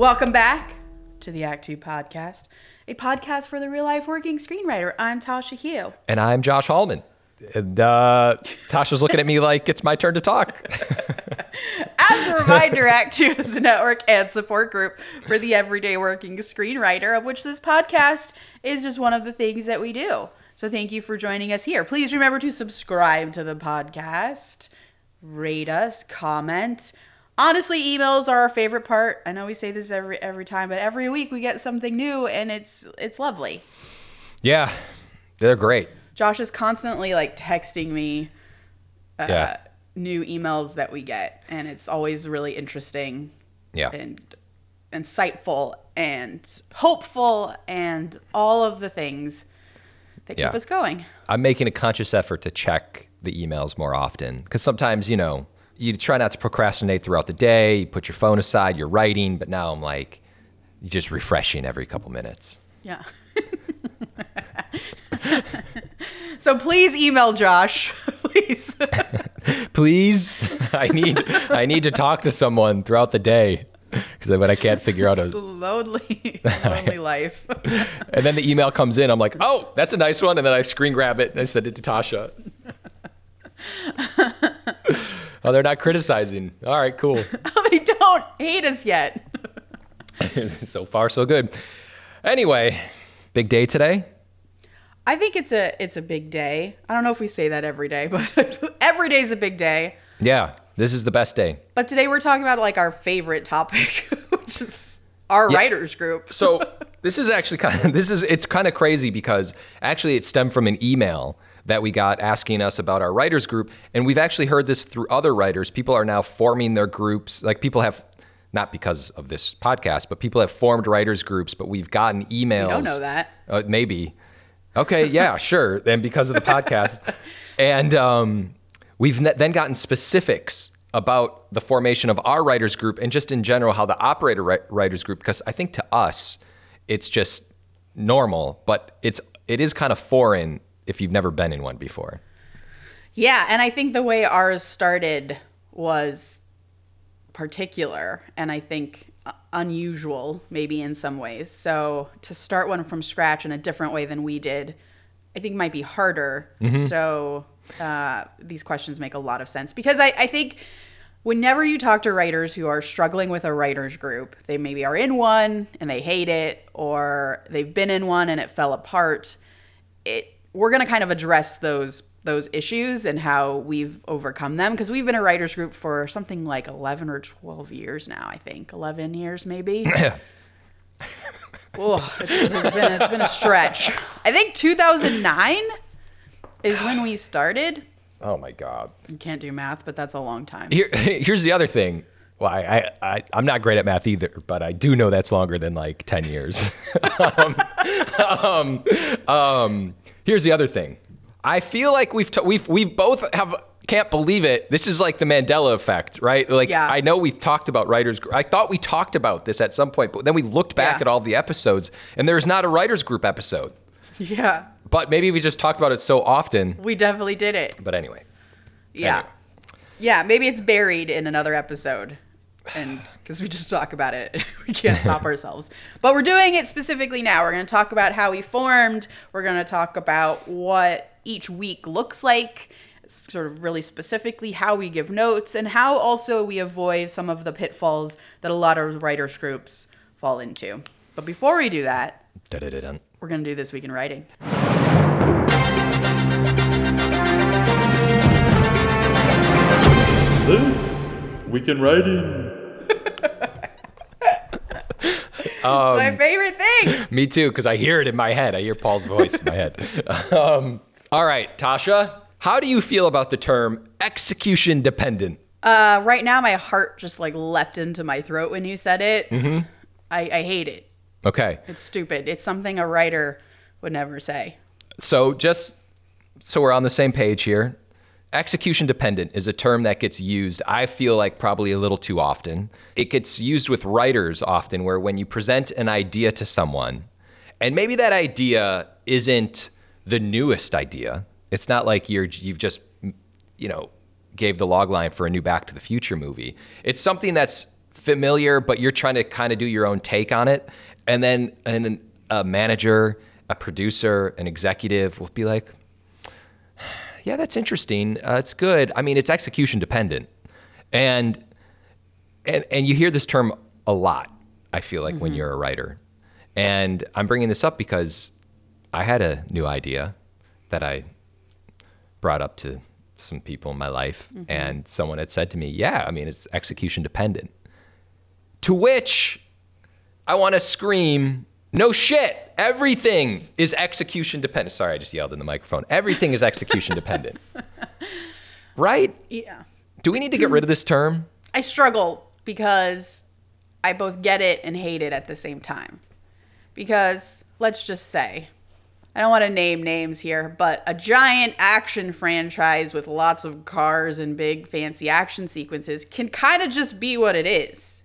Welcome back to the Act Two podcast, a podcast for the real life working screenwriter. I'm Tasha Huo. And I'm Josh Hallman. And uh, Tasha's looking at me like it's my turn to talk. As a reminder, Act Two is a network and support group for the everyday working screenwriter, of which this podcast is just one of the things that we do. So thank you for joining us here. Please remember to subscribe to the podcast, rate us, comment. Honestly, emails are our favorite part. I know we say this every every time, but every week we get something new and it's it's lovely. yeah, they're great. Josh is constantly like texting me uh, Yeah. new emails that we get, and it's always really interesting Yeah. and insightful and hopeful and all of the things that keep Yeah. us going. I'm making a conscious effort to check the emails more often because sometimes, you know, you try not to procrastinate throughout the day. You put your phone aside, you're writing, but now I'm like, just refreshing every couple minutes. Yeah. so please email Josh, please. Please, I need I need to talk to someone throughout the day because when I can't figure out a, lonely, lonely life. and then the email comes in, I'm like, oh, that's a nice one, and then I screen grab it and I send it to Tasha. Oh, they're not criticizing. All right, cool. Oh, they don't hate us yet. so far, so good. Anyway, big day today. I think it's a it's a big day. I don't know if we say that every day, but every day is a big day. Yeah, this is the best day. But today we're talking about like our favorite topic, which is our Yeah. writers group. So this is actually kind of this is it's kind of crazy because actually it stemmed from an email that we got asking us about our writers group. And we've actually heard this through other writers. People are now forming their groups. Like people have not because of this podcast but people have formed writers groups but we've gotten emails You don't know that. uh, maybe. Okay yeah sure. And because of the podcast. And um, we've ne- then gotten specifics about the formation of our writers group and just in general how the operator ri- writers group because i think to us it's just normal but it's it is kind of foreign if you've never been in one before Yeah, and I think the way ours started was particular and I think uh, unusual maybe in some ways. So to start one from scratch in a different way than we did, I think might be harder. So uh, these questions make a lot of sense because I, I think whenever you talk to writers who are struggling with a writers group, they maybe are in one and they hate it, or they've been in one and it fell apart. It we're gonna kind of address those those issues and how we've overcome them because we've been a writers group for something like 11 or 12 years now i think. 11 years maybe? Oh it's, it's been it's been a stretch. I think 2009 is when we started. Oh my god. You can't do math but that's a long time. Here, here's the other thing. Well, I, I, I, I'm not great at math either, but I do know that's longer than like 10 years. um, um, um, here's the other thing. I feel like we've, t- we've, we've both have, can't believe it. This is like the Mandela effect, right? Like, Yeah. I know we've talked about writers. I thought we talked about this at some point, but then we looked back Yeah. at all the episodes and there is not a writers group episode. yeah But maybe we just talked about it so often. we definitely did it But anyway. yeah Anyway. yeah maybe it's buried in another episode and because we just talk about it we can't stop ourselves. But we're doing it specifically now. We're going to talk about how we formed. We're going to talk about what each week looks like sort of really specifically how we give notes and how also we avoid some of the pitfalls that a lot of writers groups fall into. But before we do that Da-da-da-dun. we're going to do this week in writing. This week in writing. It's my favorite thing Me too, because I hear it in my head. I hear Paul's voice in my head. Um, all right, Tasha, how do you feel about the term execution dependent? Uh, right now, my heart just like leapt into my throat when you said it. Mm-hmm. I, I hate it. Okay, It's stupid. It's something a writer would never say. so just so we're on the same page here, execution dependent is a term that gets used, I feel like, probably a little too often. It gets used with writers often, where when you present an idea to someone, and maybe that idea isn't the newest idea, it's not like you're, you've just, you know, gave the log line for a new Back to the Future movie. It's something that's familiar, but you're trying to kind of do your own take on it. And then and then a manager, a producer, an executive will be like, "Yeah, that's interesting. Uh, it's good. I mean, it's execution dependent." And and and you hear this term a lot. I feel like when you're a writer, and I'm bringing this up because I had a new idea that I brought up to some people in my life, and someone had said to me, "Yeah, I mean, it's execution dependent." To which I want to scream, "No shit! Everything is execution dependent." Sorry, I just yelled in the microphone. Everything is execution dependent, right? Yeah. Do we need to get rid of this term? I struggle because I both get it and hate it at the same time. Because let's just say, I don't want to name names here, but a giant action franchise with lots of cars and big fancy action sequences can kind of just be what it is.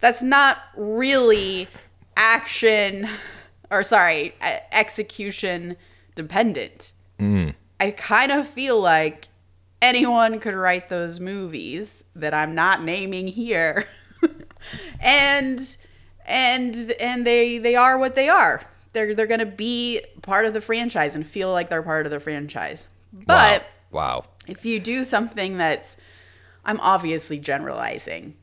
That's not really action or sorry, execution dependent. Mm. I kind of feel like anyone could write those movies that I'm not naming here. and and and they they are what they are. They're they're going to be part of the franchise and feel like they're part of the franchise. But wow. wow. if you do something that's I'm obviously generalizing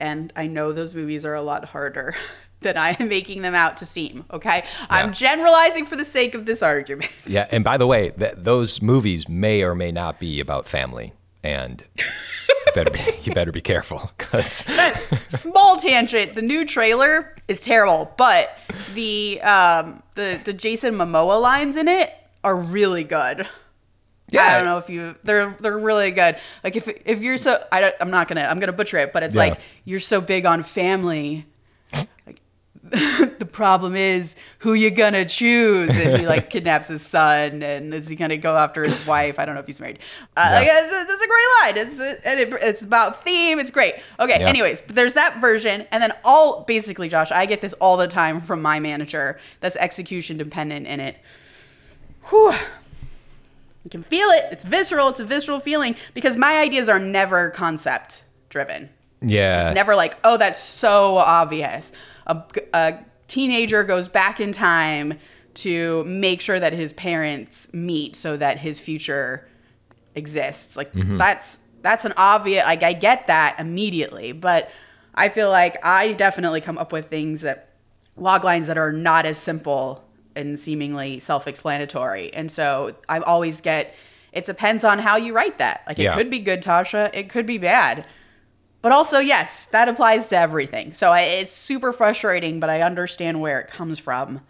and I know those movies are a lot harder than I am making them out to seem, okay? I'm generalizing for the sake of this argument. Yeah, and by the way, th- those movies may or may not be about family, and you better be you better be careful because Small tangent, the new trailer is terrible, but the um the the Jason Momoa lines in it are really good. Yeah. I don't know if you they're they're really good. Like if if you're so I don't, I'm not to I'm to butcher it, but it's Yeah. like you're so big on family. Like the problem is who you gonna choose and he like kidnaps his son and is he gonna go after his wife i don't know if he's married uh, like, Yeah. it's, a, it's a great line it's and it, it's about theme it's great okay Yeah. anyways but there's that version and then all basically josh i get this all the time from my manager that's execution dependent in it Whew. You can feel it. It's visceral. It's a visceral feeling because my ideas are never concept driven. yeah, It's never like, oh, that's so obvious. A, a teenager goes back in time to make sure that his parents meet so that his future exists. Like mm-hmm. that's that's an obvious. Like I get that immediately, but I feel like I definitely come up with things that log lines that are not as simple and seemingly self-explanatory. And so I always get. It depends on how you write that. Like it could be good, Tasha. It could be bad. But also, yes, that applies to everything. So I, it's super frustrating, but I understand where it comes from.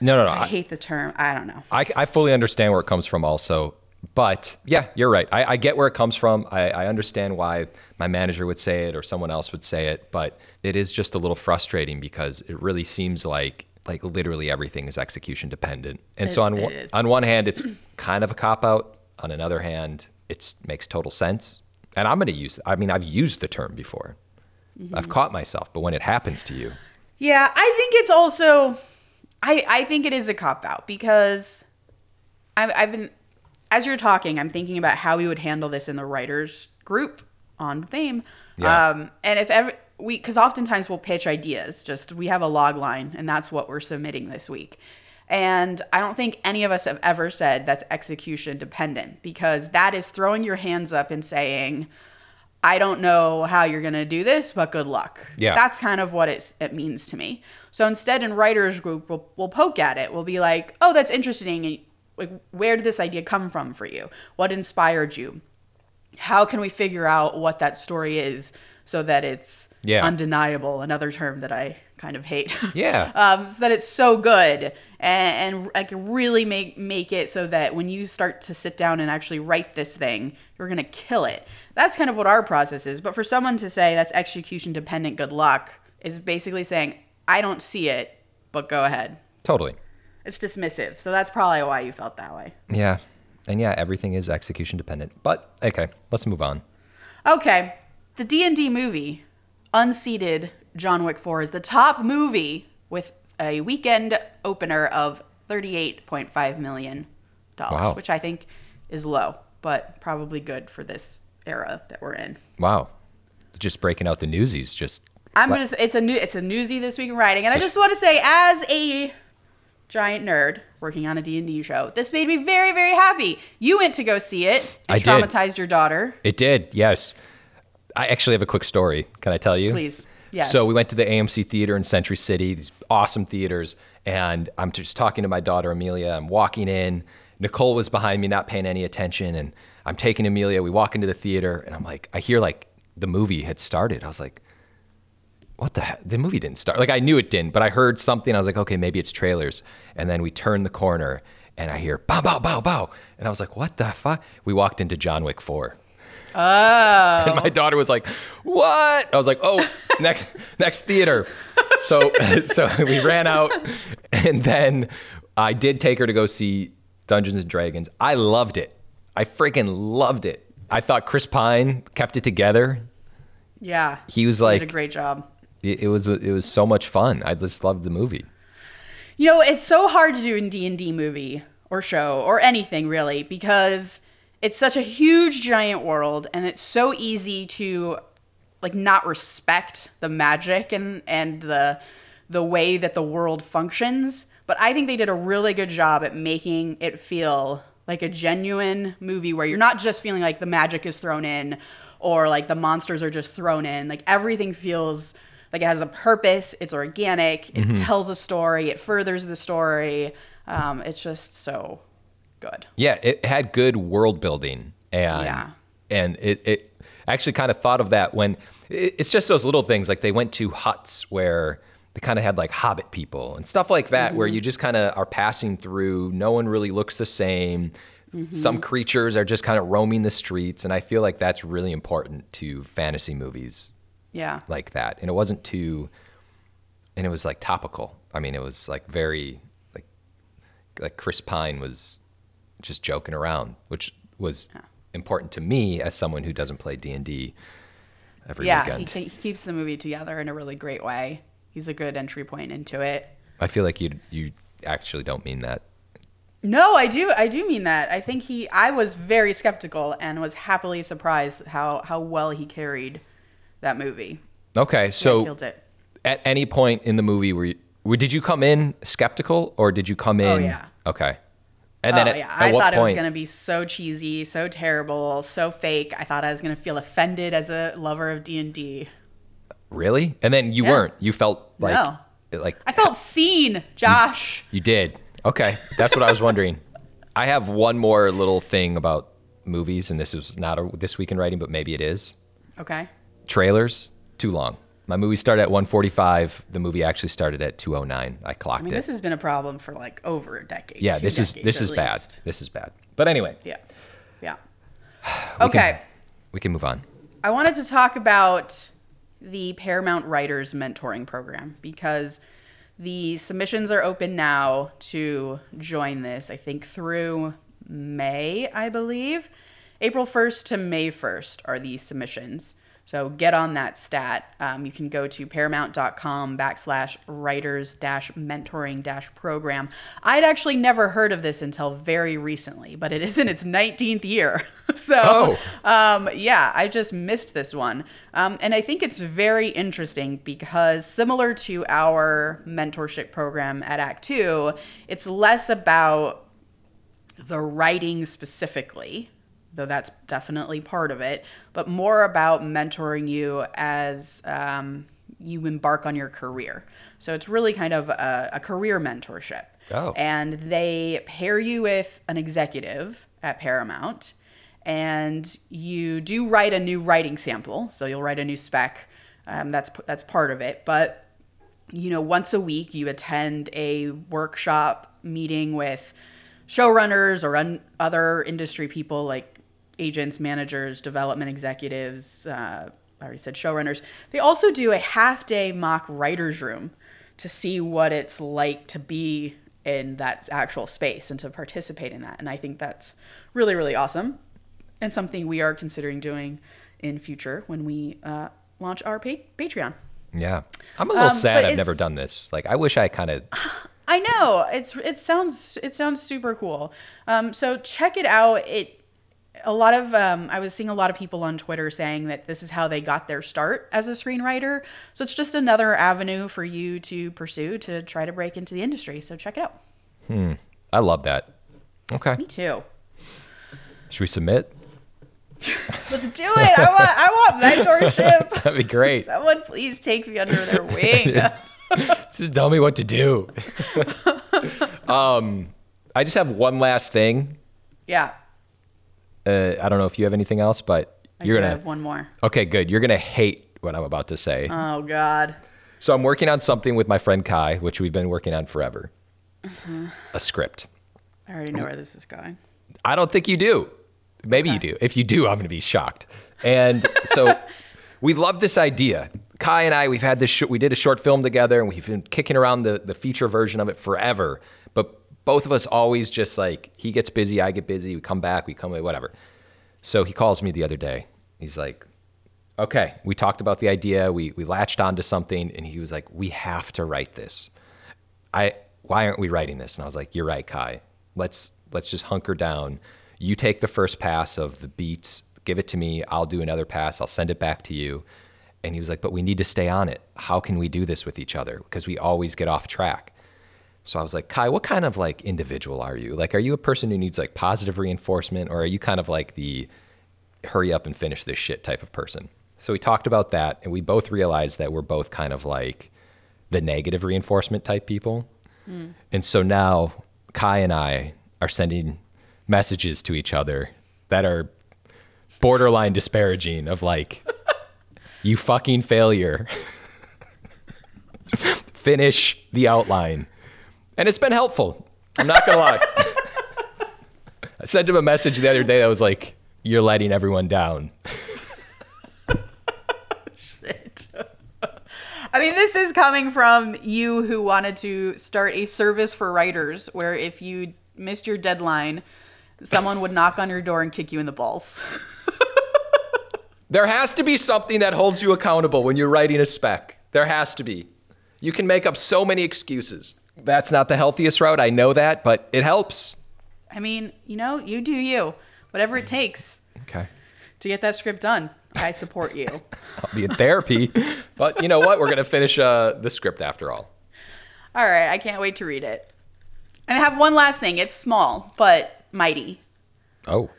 no, no, no. I I, hate the term. I don't know. I, I fully understand where it comes from, also. But yeah, you're right. I, I get where it comes from. I, I understand why my manager would say it or someone else would say it, but it is just a little frustrating because it really seems like like literally everything is execution dependent. And so on one- on one hand, it's kind of a cop out. On another hand, it makes total sense. And I'm going to use. I mean, I've used the term before. Mm-hmm. I've caught myself, but when it happens to you, Yeah, I think it's also, I I think it is a cop out because I've I've been as you're talking, I'm thinking about how we would handle this in the writers group on theme. Yeah. Um, and if ever we, because oftentimes we'll pitch ideas, just we have a log line, and that's what we're submitting this week. And I don't think any of us have ever said that's execution dependent because that is throwing your hands up and saying, I don't know how you're going to do this, but good luck. Yeah. That's kind of what it's, it means to me. So instead, in writers group, we'll, we'll poke at it. We'll be like, oh, that's interesting. And like, where did this idea come from for you? What inspired you? How can we figure out what that story is so that it's Yeah. undeniable? Another term that I kind of hate. Yeah. um, so that it's so good and, and like really make make it so that when you start to sit down and actually write this thing, you're gonna kill it. That's kind of what our process is. But for someone to say that's execution dependent, good luck, is basically saying I don't see it, but go ahead. totally. It's dismissive. So that's probably why you felt that way. Yeah. And yeah, everything is execution dependent. But okay, let's move on. Okay, the D and D movie, unseated John Wick Four is the top movie with a weekend opener of thirty-eight point five million dollars, Wow. which I think is low, but probably good for this era that we're in. Wow. Just breaking out the newsies just I'm gonna. It's a new. It's a newsy this week in writing, and I just want to say, as a giant nerd working on a D and D show, this made me very, very happy. You went to go see it. It I did. traumatized your daughter. It did, yes. I actually have a quick story. Can I tell you? Please. Yes. So we went to the AMC theater in Century City, these awesome theaters, and I'm just talking to my daughter Amelia. I'm walking in. Nicole was behind me, not paying any attention, and I'm taking Amelia. We walk into the theater, and I'm like, I hear like the movie had started. I was like, what the heck? The movie didn't start. Like I knew it didn't, but I heard something. I was like, okay, maybe it's trailers. And then we turn the corner, and I hear bow, bow, bow, bow, and I was like, what the fuck? We walked into John Wick Four. Oh. And my daughter was like, "What?" I was like, "Oh, next next theater." So so we ran out, and then I did take her to go see Dungeons and Dragons. I loved it. I freaking loved it. I thought Chris Pine kept it together. Yeah. He was like, did a great job. it, it was it was so much fun. I just loved the movie. You know, it's so hard to do in D and D movie or show or anything really because it's such a huge giant world and it's so easy to like not respect the magic and and the the way that the world functions. But I think they did a really good job at making it feel like a genuine movie where you're not just feeling like the magic is thrown in or like the monsters are just thrown in. Like everything feels like it has a purpose. It's organic. It tells a story. It furthers the story. Um, it's just so good. Yeah, it had good world building, and Yeah. and it, it actually kind of thought of that when it, it's just those little things like they went to huts where they kind of had like hobbit people and stuff like that where you mm-hmm. just kind of are passing through. No one really looks the same. Mm-hmm. Some creatures are just kind of roaming the streets, and I feel like that's really important to fantasy movies Yeah. like that. And it wasn't too, and it was like topical. I mean, it was like very like like Chris Pine was just joking around, which was important to me as someone who doesn't play D and D every yeah. He, weekend. ke- he keeps the movie together in a really great way. He's a good entry point into it. I feel like you you actually don't mean that. No, I do. I do mean that. I think he. I was very skeptical and was happily surprised how how well he carried that movie. Okay, Yeah, so killed it. at any point in the movie, were you, were- did you come in skeptical or did you come oh, in? Oh, yeah. Okay. And then oh at, yeah, I thought it was gonna be so cheesy, so terrible, so fake. I thought I was gonna feel offended as a lover of D and D. Really? And then you Yeah. weren't. You felt like No. like I felt seen, Josh. You did. Okay. That's what I was wondering. I have one more little thing about movies, and this is not a this week in writing, but maybe it is. Okay. Trailers, too long. My movie started at 145. The movie actually started at 209. I clocked I mean, it. this has been a problem for like over a decade. yeah, this is this is bad. This is bad. But anyway, Yeah. Yeah. we Okay. can- we can move on. I wanted to talk about the Paramount Writers Mentoring Program because the submissions are open now to join this, I think through May, I believe. April 1st to May 1st are the submissions. So get on that stat. Um, you can go to paramount.com backslash writers dash mentoring dash program. I'd actually never heard of this until very recently, but it is in its 19th year. so, Oh. um, yeah, I just missed this one. Um, and I think it's very interesting because, similar to our mentorship program at Act Two, it's less about the writing specifically, though that's definitely part of it, but more about mentoring you as um, you embark on your career. So it's really kind of a, a career mentorship. Oh. And they pair you with an executive at Paramount, and you do write a new writing sample. So you'll write a new spec. Um, that's that's part of it, but you know, once a week you attend a workshop meeting with showrunners or un- other industry people like agents, managers, development executives. Uh, I already said showrunners. They also do a half day mock writer's room to see what it's like to be in that actual space and to participate in that. And I think that's really, really awesome and something we are considering doing in future when we uh, launch our pa- Patreon. Yeah. I'm a little Um, sad I've never done this. Like I wish I kind of I know it's it sounds it sounds super cool. Um, so check it out. It a lot of um, I was seeing a lot of people on Twitter saying that this is how they got their start as a screenwriter. So it's just another avenue for you to pursue to try to break into the industry. So check it out. Hmm. I love that. Okay. Me too. Should we submit? Let's do it. I want I want mentorship. That'd be great. Someone please take me under their wing. just tell me what to do. um, I just have one last thing. yeah. Uh, I don't know if you have anything else, but I you're do gonna. have one more. Okay, good. You're gonna hate what I'm about to say. Oh God. So I'm working on something with my friend Kai, which we've been working on forever. Mm-hmm. A script. I already know where this is going. I don't think you do. Maybe you do. If you do, I'm going to be shocked. And so we love this idea. Kai and I, we've had this. Sh- we did a short film together, and we've been kicking around the the feature version of it forever. But both of us always just like he gets busy, I get busy. We come back, we come away, whatever. So he calls me the other day. He's like, "Okay, we talked about the idea. We we latched onto something, and he was like, we have to write this. I why aren't we writing this?" And I was like, "You're right, Kai. Let's let's just hunker down. You take the first pass of the beats, give it to me. I'll do another pass. I'll send it back to you." And he was like, "But we need to stay on it. How can we do this with each other? Because we always get off track." So I was like, Kai, what kind of like individual are you? Like, are you a person who needs like positive reinforcement, or are you kind of like the hurry up and finish this shit type of person? So we talked about that, and we both realized that we're both kind of like the negative reinforcement type people. Hmm. And so now Kai and I are sending messages to each other that are borderline disparaging of like, you fucking failure. Finish the outline. And it's been helpful. I'm not gonna lie. I sent him a message the other day that was like, "You're letting everyone down." Shit. I mean, this is coming from you who wanted to start a service for writers where if you missed your deadline, someone would knock on your door and kick you in the balls. There has to be something that holds you accountable when you're writing a spec. There has to be. You can make up so many excuses. That's not the healthiest route. I know that, but it helps. I mean, you know, you do you. Whatever it takes Okay. to get that script done. I support you. I'll be in therapy. but you know what? We're going to finish uh, the script after all. All right, I can't wait to read it. And I have one last thing. It's small, but mighty. Oh.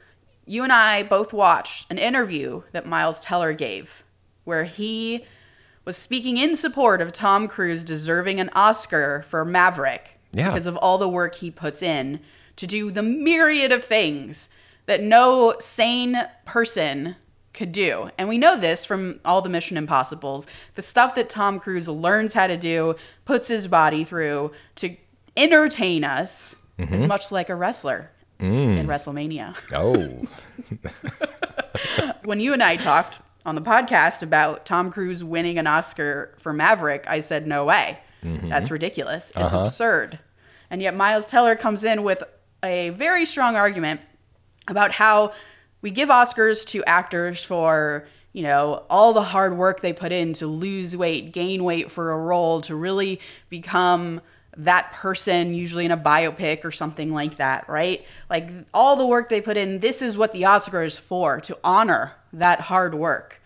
you and I both watched an interview that Miles Teller gave where he was speaking in support of Tom Cruise deserving an Oscar for Maverick Yeah. because of all the work he puts in to do the myriad of things that no sane person could do. And we know this from all the Mission Impossibles. The stuff that Tom Cruise learns how to do, puts his body through to entertain us is mm-hmm. much like a wrestler mm. in WrestleMania Oh. when you and I talked on the podcast about Tom Cruise winning an Oscar for Maverick, I said, no way. Mm-hmm. That's ridiculous. It's uh-huh. absurd. And yet Miles Teller comes in with a very strong argument about how we give Oscars to actors for, you know, all the hard work they put in to lose weight, gain weight for a role, to really become that person, usually in a biopic or something like that, right? Like all the work they put in, this is what the Oscar is for, to honor that hard work.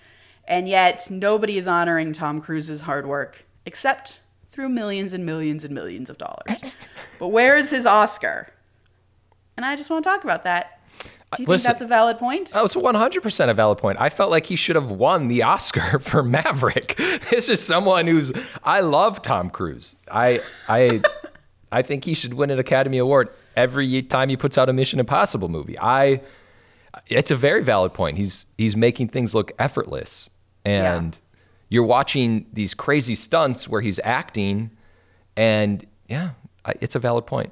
And yet nobody is honoring Tom Cruise's hard work except through millions and millions and millions of dollars. but where is his Oscar? And I just want to talk about that. Do you Listen- think that's a valid point? Oh, it's 100% a valid point. I felt like he should have won the Oscar for Maverick. This is someone who's I love Tom Cruise. I I I think he should win an Academy Award every time he puts out a Mission Impossible movie. I it's a very valid point. He's he's making things look effortless and you're watching these crazy stunts where he's acting and yeah, it's a valid point.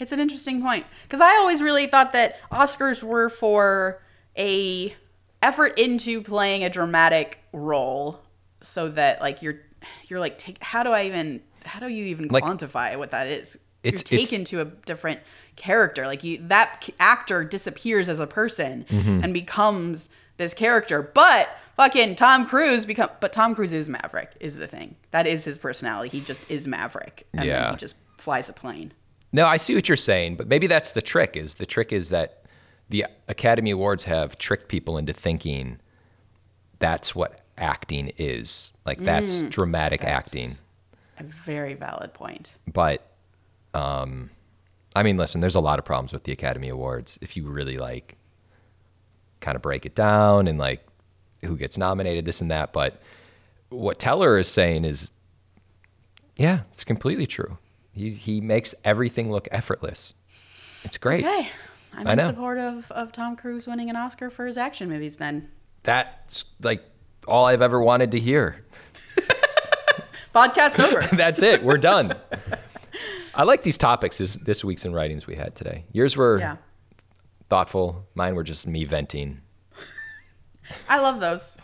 It's an interesting point because I always really thought that Oscars were for a effort into playing a dramatic role, so that like you're you're like take, how do I even how do you even Like- quantify what that is? It's- you're it's- taken to a different character. Like you that c- actor disappears as a person Mm-hmm. and becomes this character, but. Fucking Tom Cruise become, but Tom Cruise is Maverick is the thing. That is his personality. He just is Maverick, and then he just flies a plane. No, I see what you're saying, but maybe that's the trick. Is the trick is that the Academy Awards have tricked people into thinking that's what acting is. Like that's dramatic acting. A very valid point. But um I mean, listen, there's a lot of problems with the Academy Awards if you really like kind of break it down and like who gets nominated, this and that. But what Teller is saying is, yeah, it's completely true. He he makes everything look effortless. It's great. Okay. I'm I in know. support of, of Tom Cruise winning an Oscar for his action movies then. That's like all I've ever wanted to hear. Podcast over. That's it. We're done. I like these topics this, this week's in writings we had today. Yours were yeah. thoughtful. Mine were just me venting. I love those.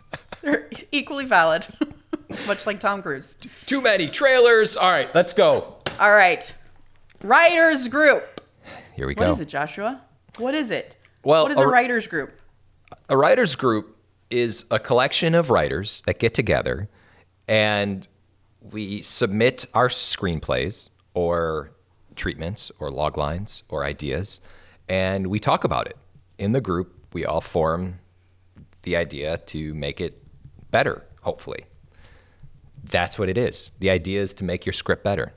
They're equally valid. Much like Tom Cruise. Too many trailers. All right, let's go. All right. Writers group. Here we What go. is it, Joshua? What is it? Well, what is a- a writers group? A writers group is a collection of writers that get together and we submit our screenplays or treatments or log lines or ideas and we talk about it. In the group, we all form the idea to make it better, hopefully. That's what it is. The idea is to make your script better.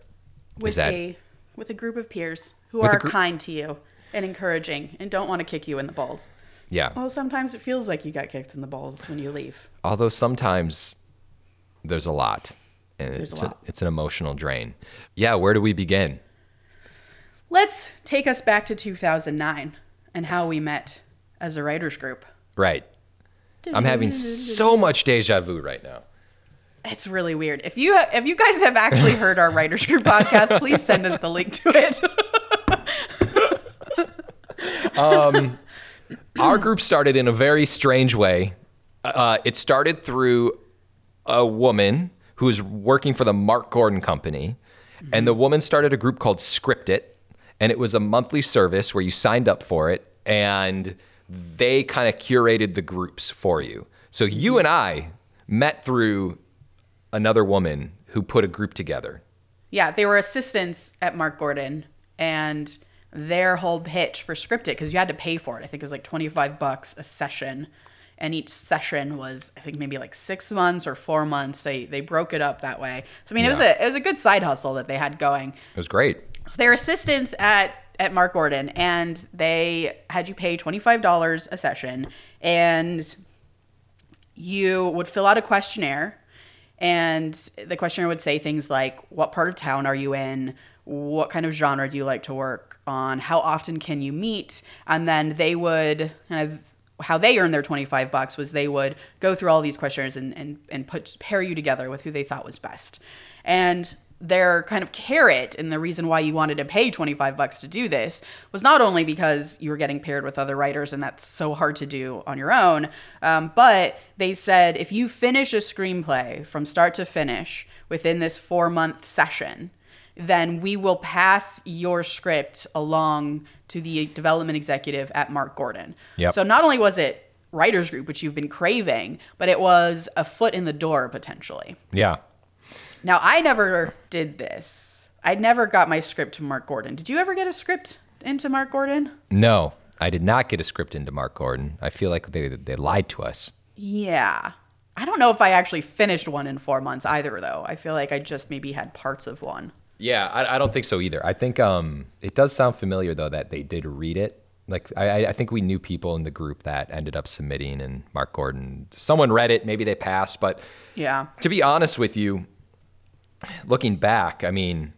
With is that a with a group of peers who With are group- kind to you and encouraging and don't want to kick you in the balls. yeah. Well, sometimes it feels like you got kicked in the balls when you leave. Although sometimes there's a lot. And There's a it's, lot. it's an emotional drain. Yeah, where do we begin? Let's take us back to 2009 and how we met as a writers group. Right. I'm having so much deja vu right now. It's really weird. If you if you guys have actually heard our writers group podcast, please send us the link to it. Our group started in a very strange way. Uh, it started through a woman who was working for the Mark Gordon Company, and the woman started a group called Script It, and it was a monthly service where you signed up for it, and they kind of curated the groups for you. So you and I met through another woman who put a group together. yeah, they were assistants at Mark Gordon, and their whole pitch for Scripted because you had to pay for it. I think it was like twenty five bucks a session, and each session was I think maybe like six months or four months. They they broke it up that way. So I mean, it was a it was a good side hustle that they had going. It was great. So they're assistants at at Mark Gordon, and they had you pay twenty five dollars a session, and you would fill out a questionnaire, and the questioner would say things like, "What part of town are you in? What kind of genre do you like to work on? How often can you meet?" And then they would kind of how they earned their 25 bucks was they would go through all these questionnaires and, and, and put pair you together with who they thought was best. And their kind of carrot and the reason why you wanted to pay 25 bucks to do this was not only because you were getting paired with other writers and that's so hard to do on your own um, but they said if you finish a screenplay from start to finish within this four month session then we will pass your script along to the development executive at mark gordon Yep. so not only was it writers group which you've been craving but it was a foot in the door potentially Yeah. Now, I never did this. I never got my script to Mark Gordon. Did you ever get a script into Mark Gordon? No, I did not get a script into Mark Gordon. I feel like they they lied to us. Yeah. I don't know if I actually finished one in four months either, though. I feel like I just maybe had parts of one. Yeah, I, I don't think so either. I think um, it does sound familiar though that they did read it. Like I, I- I think we knew people in the group that ended up submitting, and Mark Gordon. Someone read it, maybe they passed, but Yeah. to be honest with you, looking back, I mean,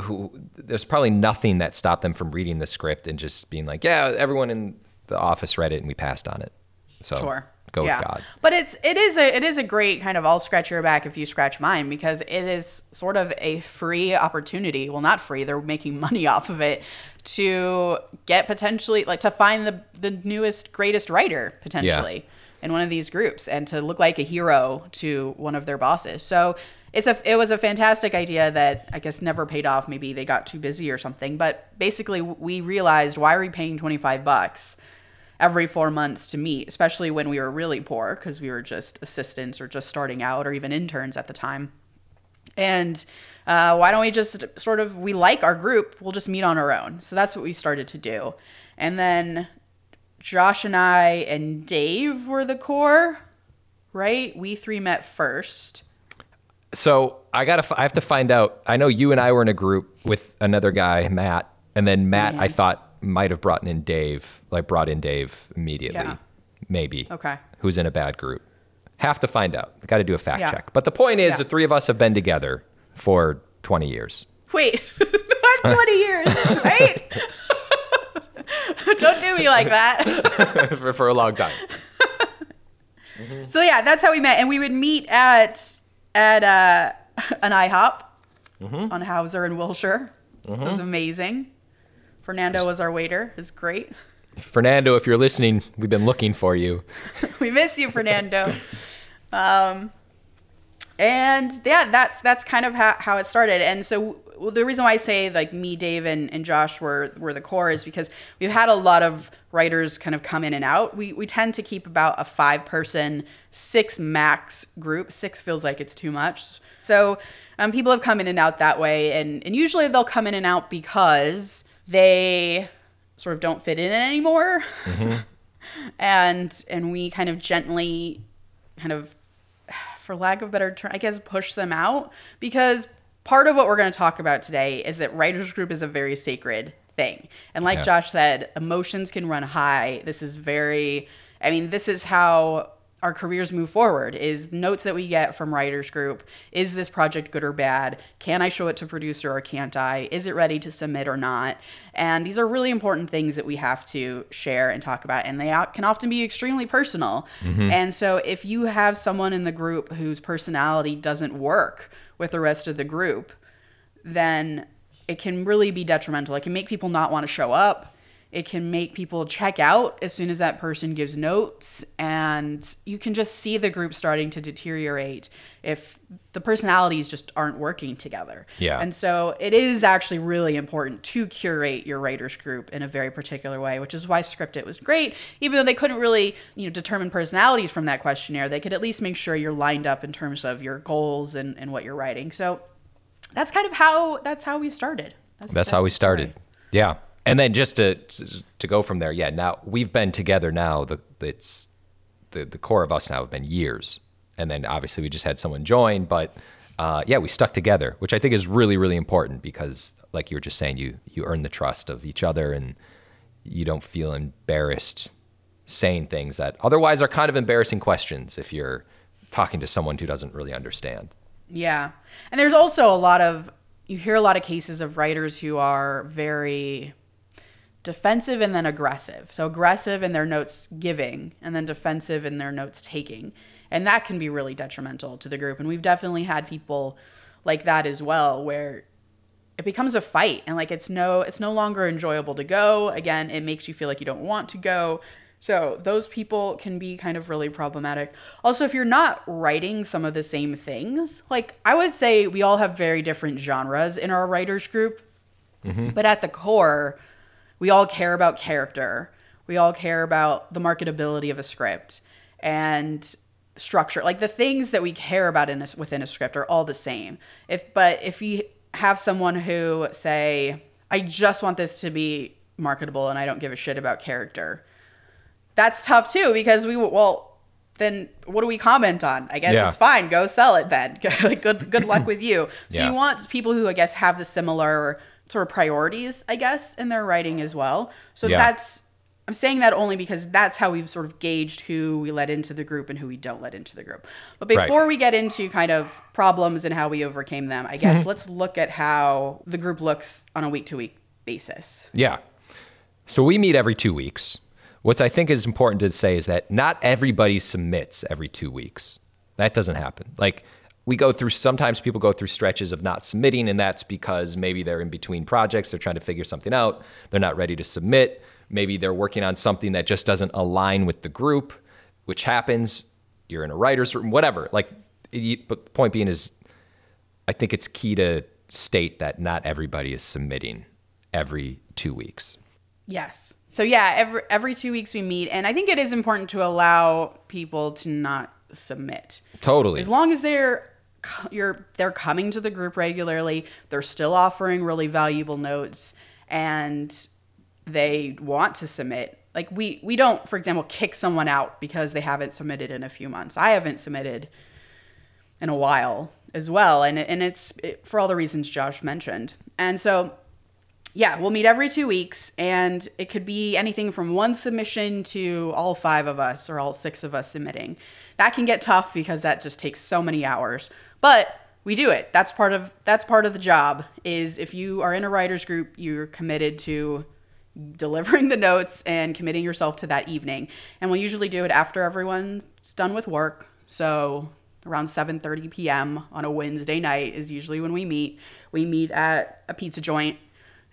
who, there's probably nothing that stopped them from reading the script and just being like, yeah, everyone in the office read it and we passed on it. So Sure. go yeah. with God. But it's it is a it is a great kind of I'll scratch your back if you scratch mine because it is sort of a free opportunity. Well, not free. They're making money off of it to get potentially like to find the the newest greatest writer potentially in one of these groups and to look like a hero to one of their bosses. So it's a it was a fantastic idea that I guess never paid off. Maybe they got too busy or something. But basically, we realized why are we paying twenty five bucks? every four months to meet, especially when we were really poor because we were just assistants or just starting out or even interns at the time. And uh, why don't we just sort of, we like our group, we'll just meet on our own. So that's what we started to do. And then Josh and I and Dave were the core, right? We three met first. So I gotta, I have to find out. I know you and I were in a group with another guy, Matt, and then Matt, I mm-hmm. thought might have brought in Dave, like brought in Dave immediately, Yeah. maybe. Okay. Who's in a bad group? Have to find out. Got to do a fact Yeah. check. But the point is, Yeah. the three of us have been together for 20 years. Wait, that's 20 years, right? Don't do me like that. for, for a long time. So yeah, that's how we met, and we would meet at at uh, an IHOP on Hauser and Wilshire. It was amazing. Fernando was our waiter. It was great. Fernando, if you're listening, we've been looking for you. we miss you, Fernando. Um, and yeah, that's that's kind of how, how it started. And so well, the reason why I say like me, Dave, and, and Josh were were the core is because we've had a lot of writers kind of come in and out. We we tend to keep about a five person, six max group. Six feels like it's too much. So um, people have come in and out that way, and and usually they'll come in and out because they sort of don't fit in anymore and and we kind of gently kind of for lack of a better term i guess push them out because part of what we're going to talk about today is that writers group is a very sacred thing. And like Yeah. josh said emotions can run high. This is very i mean this is how our careers move forward is notes that we get from writers group. Is this project good or bad? Can i show it to producer or can't i? Is it ready to submit or not? And these are really important things that we have to share and talk about and they can often be extremely personal. Mm-hmm. And so if you have someone in the group whose personality doesn't work with the rest of the group then it can really be detrimental. It can make people not want to show up. It can make people check out as soon as that person gives notes and you can just see the group starting to deteriorate if the personalities just aren't working together. Yeah. and so it is actually really important to curate your writers group in a very particular way which is why scripted was great. Even though they couldn't really you know determine personalities from that questionnaire they could at least make sure you're lined up in terms of your goals and, and what you're writing. So that's kind of how that's how we started That's, how we the story. started. Yeah. And then just to to go from there, yeah. Now we've been together now. The it's the the core of us now have been years, and then obviously we just had someone join, but uh, yeah, we stuck together, which I think is really really important because, like you were just saying, you you earn the trust of each other, and you don't feel embarrassed saying things that otherwise are kind of embarrassing questions if you're talking to someone who doesn't really understand. Yeah. And there's also a lot of, you hear a lot of cases of writers who are very defensive and then aggressive. So aggressive in their notes giving and then defensive in their notes taking. And that can be really detrimental to the group. And we've definitely had people like that as well where it becomes a fight and like it's no it's no longer enjoyable to go again it makes you feel like you don't want to go so those people can be kind of really problematic. Also if you're not writing some of the same things like i would say we all have very different genres in our writers group mm-hmm. but at the core we all care about character. We all care about the marketability of a script and structure. Like the things that we care about in a, within a script are all the same. If but if you have someone who say i just want this to be marketable and i don't give a shit about character that's tough too because we well then what do we comment on i guess Yeah. it's fine go sell it then like good good luck with you so Yeah. you want people who i guess have the similar sort of priorities i guess in their writing as well so Yeah. that's i'm saying that only because that's how we've sort of gauged who we let into the group and who we don't let into the group but Right. before we get into kind of problems and how we overcame them i guess mm-hmm. let's look at how the group looks on a week to week basis Yeah. So we meet every two weeks. What I think is important to say is that not everybody submits every two weeks. That doesn't happen. Like we go through, sometimes people go through stretches of not submitting, and that's because maybe they're in between projects, they're trying to figure something out, they're not ready to submit. Maybe they're working on something that just doesn't align with the group, which happens. You're in a writer's room, whatever. Like, but the point being is, I think it's key to state that not everybody is submitting every two weeks. Yes. So yeah, every every two weeks we meet, and I think it is important to allow people to not submit. Totally. As long as they're you're they're coming to the group regularly, they're still offering really valuable notes, and they want to submit. like we we don't for example kick someone out because they haven't submitted in a few months i haven't submitted in a while as well and and it's it, for all the reasons josh mentioned and so yeah we'll meet every two weeks and it could be anything from one submission to all five of us or all six of us submitting that can get tough because that just takes so many hours but we do it that's part of that's part of the job is if you are in a writers group you're committed to delivering the notes and committing yourself to that evening. And we'll usually do it after everyone's done with work. So around 7:30 p.m. on a Wednesday night is usually when we meet. We meet at a pizza joint.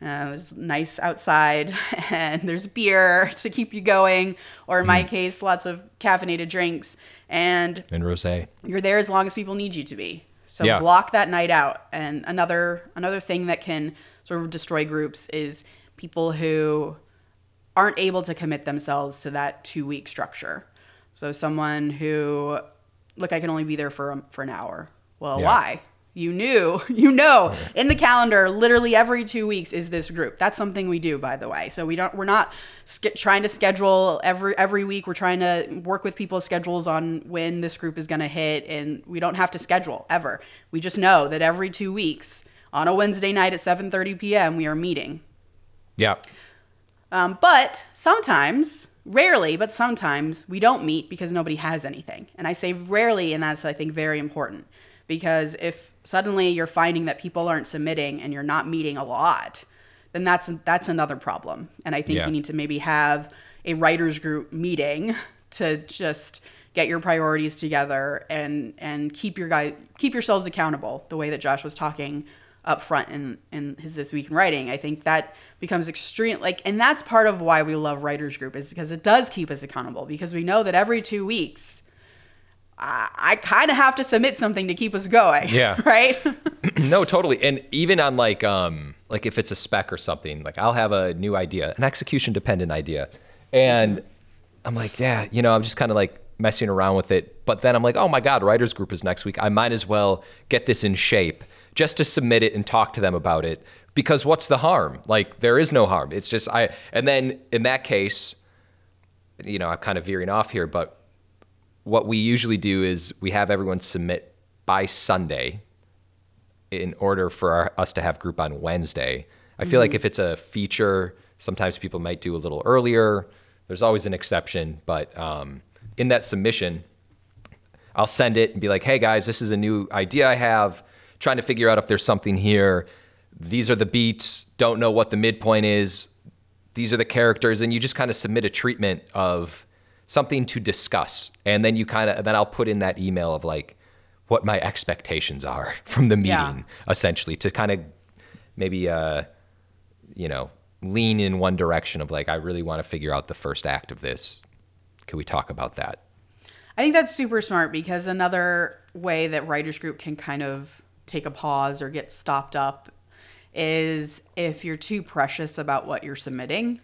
Uh, it's nice outside, and there's beer to keep you going, or in my case, lots of caffeinated drinks. And And rosé. you're there as long as people need you to be. So Yeah. block that night out. And another another thing that can sort of destroy groups is people who aren't able to commit themselves to that two week structure. So someone who look, I can only be there for for an hour. Well, Yeah. why? You knew, you know, in the calendar, literally every two weeks is this group. That's something we do, by the way. So we don't, we're not sk- trying to schedule every every week. We're trying to work with people's schedules on when this group is going to hit, and we don't have to schedule ever. We just know that every two weeks on a Wednesday night at 7:30 p.m. we are meeting. Yeah. Um, but sometimes, rarely, but sometimes we don't meet because nobody has anything. And I say rarely, and that's, I think, very important because if suddenly you're finding that people aren't submitting and you're not meeting a lot, then that's that's another problem. And I think Yeah. you need to maybe have a writers group meeting to just get your priorities together and and keep your guy keep yourselves accountable the way that Josh was talking up front in in his this week in writing i think that becomes extreme like and that's part of why we love writers group is because it does keep us accountable because we know that every two weeks i, I kind of have to submit something to keep us going Yeah. right no, totally. And even on like um like if it's a spec or something, like I'll have a new idea, an execution dependent idea. And I'm like, yeah, you know, I'm just kind of like messing around with it. But then I'm like, oh my God, writers group is next week. I might as well get this in shape just to submit it and talk to them about it. Because what's the harm? Like there is no harm. It's just I and then in that case, you know, I'm kind of veering off here, but what we usually do is we have everyone submit by Sunday in order for our, us to have group on Wednesday. I feel like if it's a feature, sometimes people might do a little earlier. There's always an exception, but um, in that submission, I'll send it and be like, "Hey guys, this is a new idea I have. Trying to figure out if there's something here. These are the beats. Don't know what the midpoint is. These are the characters." And you just kind of submit a treatment of something to discuss, and then you kind of then I'll put in that email of like what my expectations are from the meeting, Yeah. essentially, to kind of maybe uh, you know lean in one direction of like I really want to figure out the first act of this. Could we talk about that? I think that's super smart because another way that writers group can kind of take a pause or get stopped up is if you're too precious about what you're submitting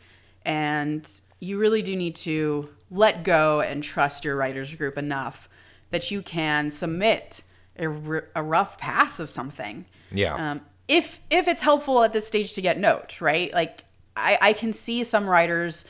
and you really do need to let go and trust your writers group enough that you can submit a, r- a rough pass of something Yeah. um, if if it's helpful at this stage to get notes, right? Like I, I can see some writers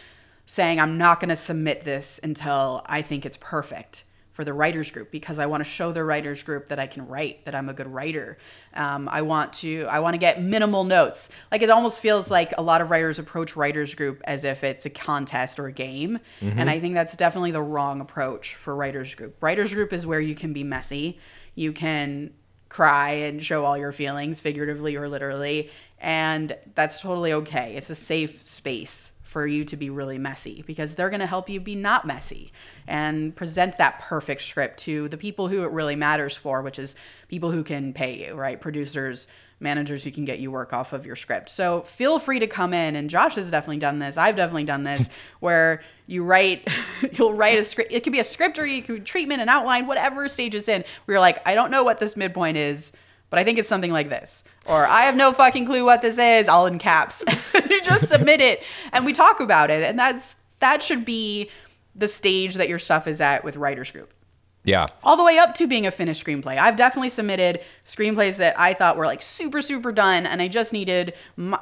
saying I'm not going to submit this until I think it's perfect for the writers group because I want to show the writers group that I can write, that I'm a good writer. Um, I want to I want to get minimal notes. Like it almost feels like a lot of writers approach writers group as if it's a contest or a game, and I think that's definitely the wrong approach for writers group. Writers group is where you can be messy. You can cry and show all your feelings, figuratively or literally. And that's totally okay. It's a safe space for you to be really messy because they're going to help you be not messy and present that perfect script to the people who it really matters for, which is people who can pay you, right? Producers, managers who can get you work off of your script. So feel free to come in. And Josh has definitely done this. I've definitely done this where you write, you'll write a script. It could be a script or you could treatment and outline, whatever stage it's in. Where you're like, I don't know what this midpoint is, but I think it's something like this. Or I have no fucking clue what this is, all in caps. you just submit it and we talk about it. And that's that should be the stage that your stuff is at with writers group. Yeah. all the way up to being a finished screenplay. I've definitely submitted screenplays that I thought were like super super done, and I just needed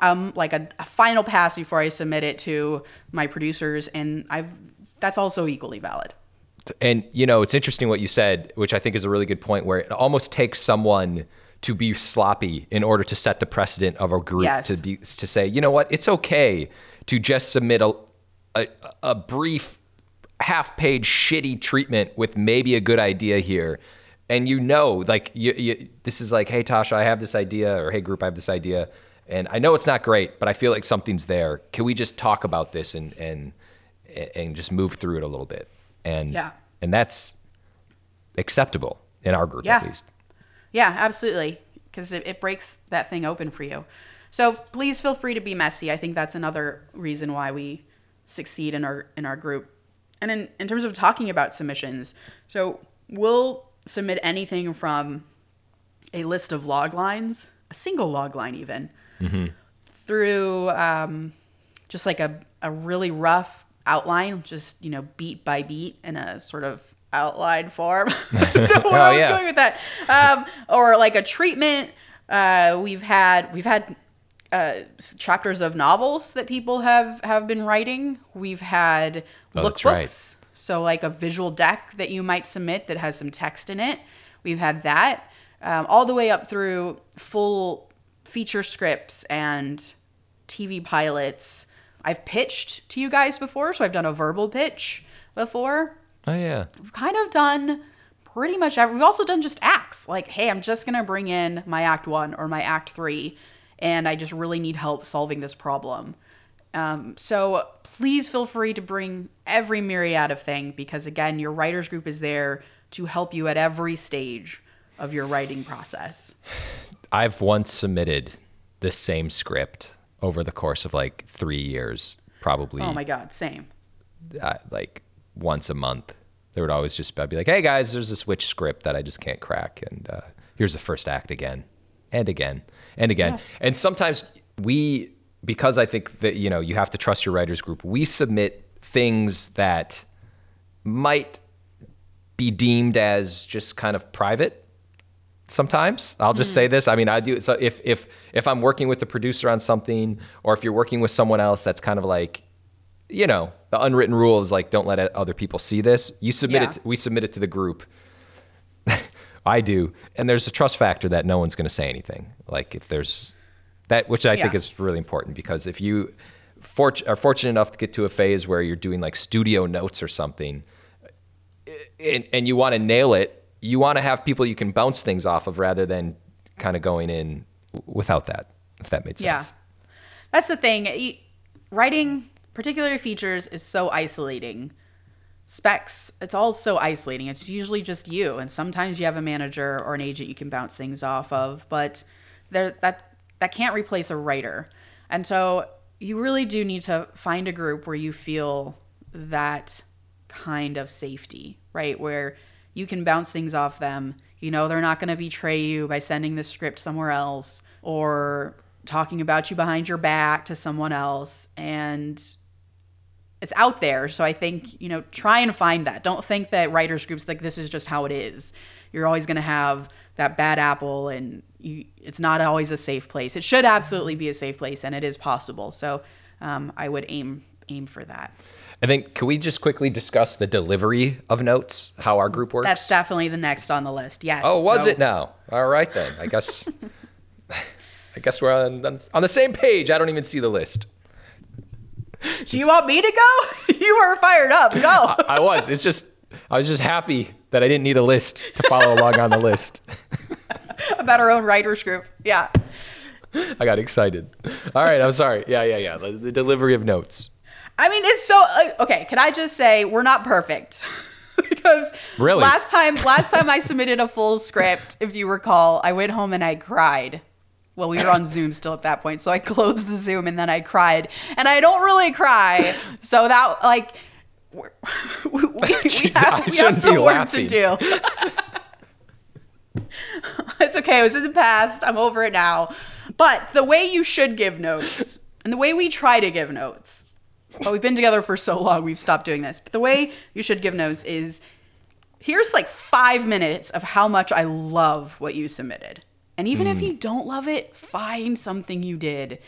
um, like a, a final pass before I submit it to my producers, and I've that's also equally valid. And you know, it's interesting what you said, which I think is a really good point where it almost takes someone to be sloppy in order to set the precedent of a group Yes. to de- to say, you know what, it's okay to just submit a a, a brief half page shitty treatment with maybe a good idea here. And you know, like you, you, this is like, hey Tasha, I have this idea, or hey group, I have this idea, and I know it's not great, but I feel like something's there. Can we just talk about this and and and just move through it a little bit? And Yeah. and that's acceptable in our group Yeah. at least. Yeah, absolutely. Because it, it breaks that thing open for you. So please feel free to be messy. I think that's another reason why we succeed in our in our group. And in, in terms of talking about submissions, so we'll submit anything from a list of log lines, a single log line even, through um, just like a, a really rough outline, just, you know, beat by beat in a sort of outline form. I don't know where Oh, I was yeah. going with that. Um, or like a treatment. Uh, we've had, we've had uh, chapters of novels that people have, have been writing. We've had Oh, that's right. lookbooks. So like a visual deck that you might submit that has some text in it. We've had that um, all the way up through full feature scripts and TV pilots. I've pitched to you guys before, so I've done a verbal pitch before. Oh yeah. We've kind of done pretty much every. We've also done just acts. Like, hey, I'm just gonna bring in my act one or my act three, and I just really need help solving this problem. Um, so please feel free to bring every myriad of thing because again, your writers group is there to help you at every stage of your writing process. I've once submitted the same script over the course of like three years, probably Oh my god, same. uh, like once a month. There would always just I'd be like, "Hey guys, there's this witch script that I just can't crack, and uh, here's the first act again, and again, and again." And sometimes we, because I think that you know you have to trust your writers group, we submit things that might be deemed as just kind of private sometimes i'll just say this i mean i do so if if if i'm working with the producer on something or if you're working with someone else that's kind of like you know the unwritten rule is like don't let other people see this you submit Yeah. it we submit it to the group i do and there's a trust factor that no one's going to say anything like if there's that which i think is really important because if you fort- are fortunate enough to get to a phase where you're doing like studio notes or something and, and you want to nail it, you want to have people you can bounce things off of rather than kind of going in without that, if that made Yeah. sense. That's the thing. Writing particular features is so isolating. Specs, it's all so isolating. It's usually just you, and sometimes you have a manager or an agent you can bounce things off of, but there that that can't replace a writer. And so you really do need to find a group where you feel that kind of safety, right? Where you can bounce things off them. You know, they're not going to betray you by sending the script somewhere else or talking about you behind your back to someone else. And it's out there. So I think, you know, try and find that. Don't think that writers groups like this is just how it is. You're always going to have that bad apple and you, it's not always a safe place. It should absolutely be a safe place and it is possible. So um, I would aim aim for that. And then can we just quickly discuss the delivery of notes, how our group works? That's definitely the next on the list. Yes. oh, was So- it now? All right then. I guess I guess we're on, on the same page. I don't even see the list. Do you want me to go? you are fired up. Go. I was. It's just I was just happy that I didn't need a list to follow along on the list. About our own writers group. Yeah. I got excited. All right, I'm sorry. Yeah, yeah, yeah. The, the delivery of notes. I mean, it's so uh, okay. Can I just say we're not perfect because Really? last time, last time I submitted a full script, if you recall, I went home and I cried. Well, we were on Zoom still at that point, so I closed the Zoom and then I cried, and I don't really cry, so that like. We, we, we Jeez, have, we have some work laughing. to do. it's okay. It was in the past. I'm over it now. But the way you should give notes and the way we try to give notes, but we've been together for so long, we've stopped doing this. But the way you should give notes is here's like five minutes of how much I love what you submitted. And even if hmm. you don't love it, find something you did.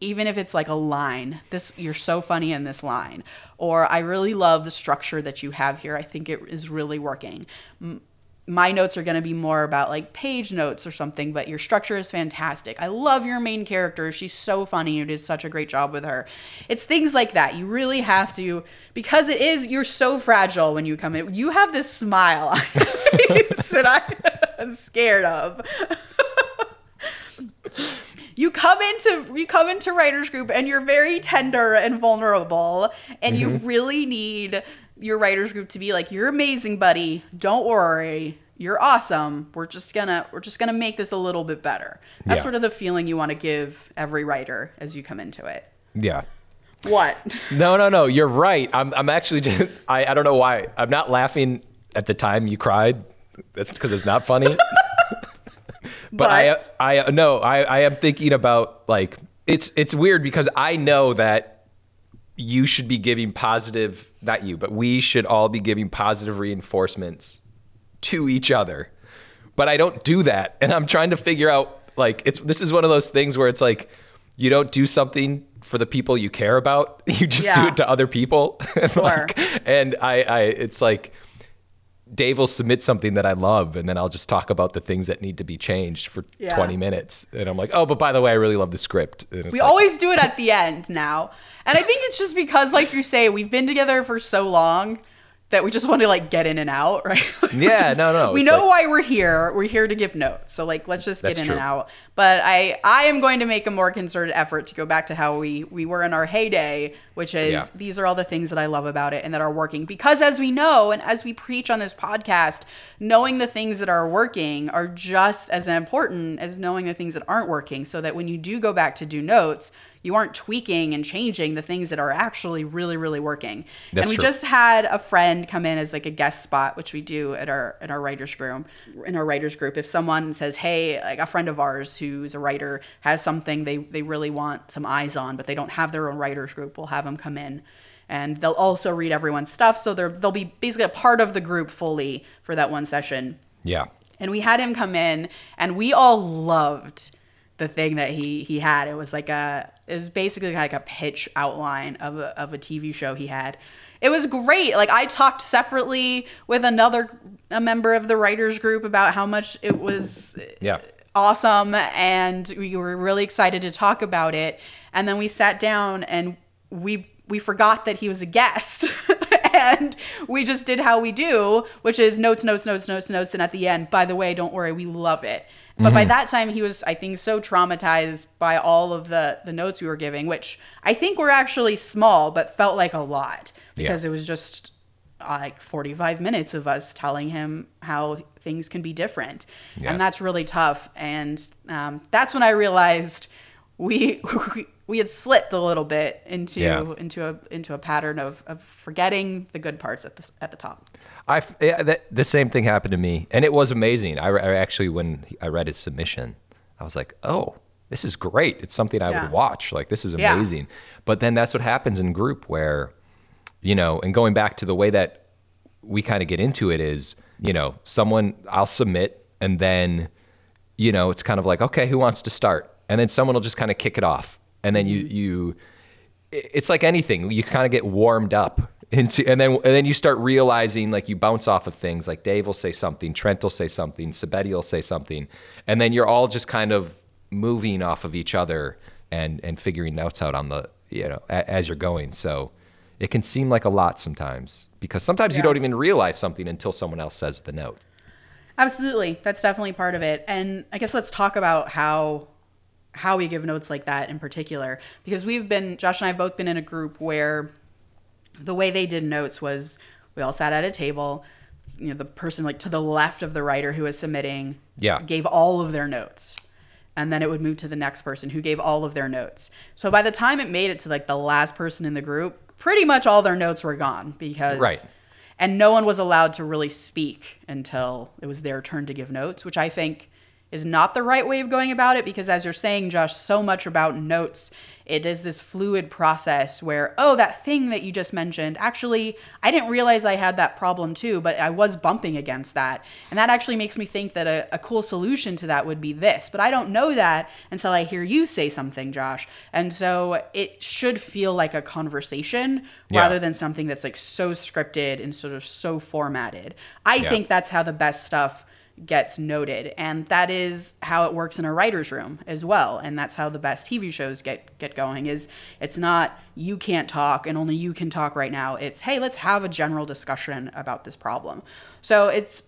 Even if it's like a line, this you're so funny in this line, or I really love the structure that you have here. I think it is really working. M- My notes are going to be more about like page notes or something, but your structure is fantastic. I love your main character. She's so funny. You did such a great job with her. It's things like that. You really have to, because it is, you're so fragile when you come in. You have this smile on your face that I, I'm scared of. you come into you come into writers group and you're very tender and vulnerable and you mm-hmm. really need your writers group to be like you're amazing buddy don't worry you're awesome we're just gonna we're just gonna make this a little bit better that's Yeah. sort of the feeling you want to give every writer as you come into it Yeah. what No, no, no. You're right. I'm, I'm actually just, I, I don't know why. I'm not laughing at the time you cried. That's because it's not funny. but I, I, no, I, I am thinking about like, it's, it's weird because I know that you should be giving positive, not you, but we should all be giving positive reinforcements to each other. But I don't do that. And I'm trying to figure out like it's this is one of those things where it's like you don't do something for the people you care about. You just do it to other people. and, Sure. like, and I, I it's like Dave will submit something that I love, and then I'll just talk about the things that need to be changed for Yeah. 20 minutes. And I'm like, oh, but by the way, I really love the script. And it's We like, always do it at the end now. And I think it's just because, like you say, we've been together for so long that we just want to like get in and out, right? Yeah, just- no, no, We know like- why we're here. We're here to give notes. So like let's just get in true. and out. But I I am going to make a more concerted effort to go back to how we we were in our heyday, which is Yeah. these are all the things that I love about it and that are working. Because as we know and as we preach on this podcast, knowing the things that are working are just as important as knowing the things that aren't working so that when you do go back to do notes, you aren't tweaking and changing the things that are actually really really working. That's and we true. just had a friend come in as like a guest spot, which we do at our at our writers group. In our writers group, if someone says, "Hey, like a friend of ours who's a writer has something they they really want some eyes on, but they don't have their own writers group," we'll have them come in, and they'll also read everyone's stuff, so they're they'll be basically a part of the group fully for that one session. yeah. And we had him come in, and we all loved the thing that he he had. It was like a it was basically like a pitch outline of a, of a TV show he had. It was great. Like I talked separately with another a member of the writers group about how much it was Yeah. awesome and we were really excited to talk about it and then we sat down and we we forgot that he was a guest and we just did how we do which is notes notes notes notes notes and at the end by the way don't worry we love it but by that time he was i think so traumatized by all of the the notes we were giving which i think were actually small but felt like a lot because it was just uh, like 45 minutes of us telling him how things can be different. Yeah. and that's really tough. And um, that's when i realized we we had slipped a little bit into Yeah. into a into a pattern of, of forgetting the good parts at the at the top I yeah, that, the same thing happened to me, and it was amazing. I, I actually, when I read his submission, I was like, "Oh, this is great! It's something I Yeah. would watch. Like, this is amazing." But then that's what happens in group, where you know, and going back to the way that we kind of get into it is, you know, someone I'll submit, and then you know, it's kind of like, okay, who wants to start? And then someone will just kind of kick it off, and then you mm-hmm. you it's like anything you kind of get warmed up into and then and then you start realizing like you bounce off of things like dave will say something trent will say something sabetti will say something and then you're all just kind of moving off of each other and and figuring notes out on the you know a, as you're going. So it can seem like a lot sometimes because sometimes you don't even realize something until someone else says the note. Absolutely. That's definitely part of it. And I guess let's talk about how how we give notes like that in particular because we've been Josh and I have both been in a group where the way they did notes was we all sat at a table, you know, the person like to the left of the writer who was submitting Yeah. gave all of their notes. And then it would move to the next person who gave all of their notes. So by the time it made it to like the last person in the group, pretty much all their notes were gone because Right. and no one was allowed to really speak until it was their turn to give notes, which I think is not the right way of going about it because as you're saying Josh so much about notes. It is this fluid process where oh that thing that you just mentioned actually I didn't realize I had that problem too but I was bumping against that. And that actually makes me think that a, a cool solution to that would be this. But I don't know that until I hear you say something Josh. And so it should feel like a conversation Yeah. rather than something that's like so scripted and sort of so formatted. I Yeah. think that's how the best stuff gets noted. And that is how it works in a writer's room as well. And that's how the best tv shows get get going is it's not you can't talk and only you can talk right now. It's hey let's have a general discussion about this problem. So it's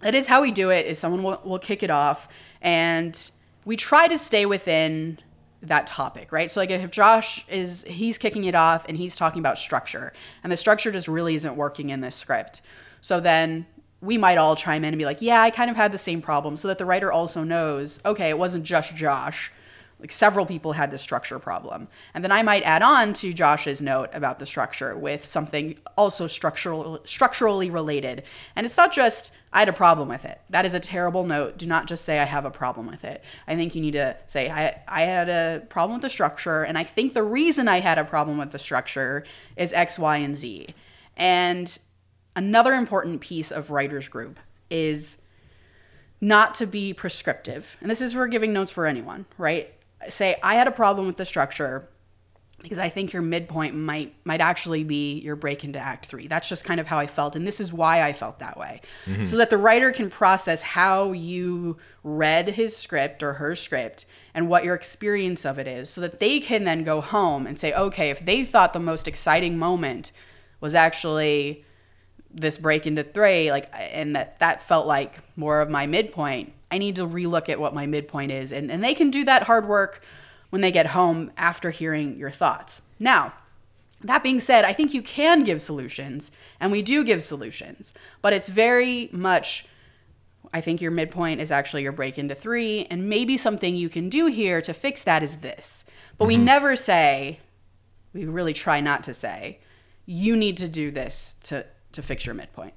that is how we do it is someone will, will kick it off and we try to stay within that topic right? So like if josh is he's kicking it off and he's talking about structure and the structure just really isn't working in this script. So then we might all chime in and be like yeah i kind of had the same problem so that the writer also knows okay it wasn't just josh. Like several people had this structure problem. And then i might add on to josh's note about the structure with something also structural structurally related. And it's not just i had a problem with it. That is a terrible note. Do not just say i have a problem with it. I think you need to say i, I had a problem with the structure and i think the reason i had a problem with the structure is x y and z. And another important piece of writers group is not to be prescriptive. And this is for giving notes for anyone, right? Say I had a problem with the structure because I think your midpoint might might actually be your break into act 3. That's just kind of how I felt and this is why I felt that way. Mm-hmm. So that the writer can process how you read his script or her script and what your experience of it is so that they can then go home and say okay, if they thought the most exciting moment was actually this break into three like and that that felt like more of my midpoint. I need to relook at what my midpoint is and, and they can do that hard work when they get home after hearing your thoughts. Now that being said i think you can give solutions and we do give solutions but it's very much I think your midpoint is actually your break into three, and maybe something you can do here to fix that is this. But we mm-hmm. never say, we really try not to say, you need to do this to to fix your midpoint,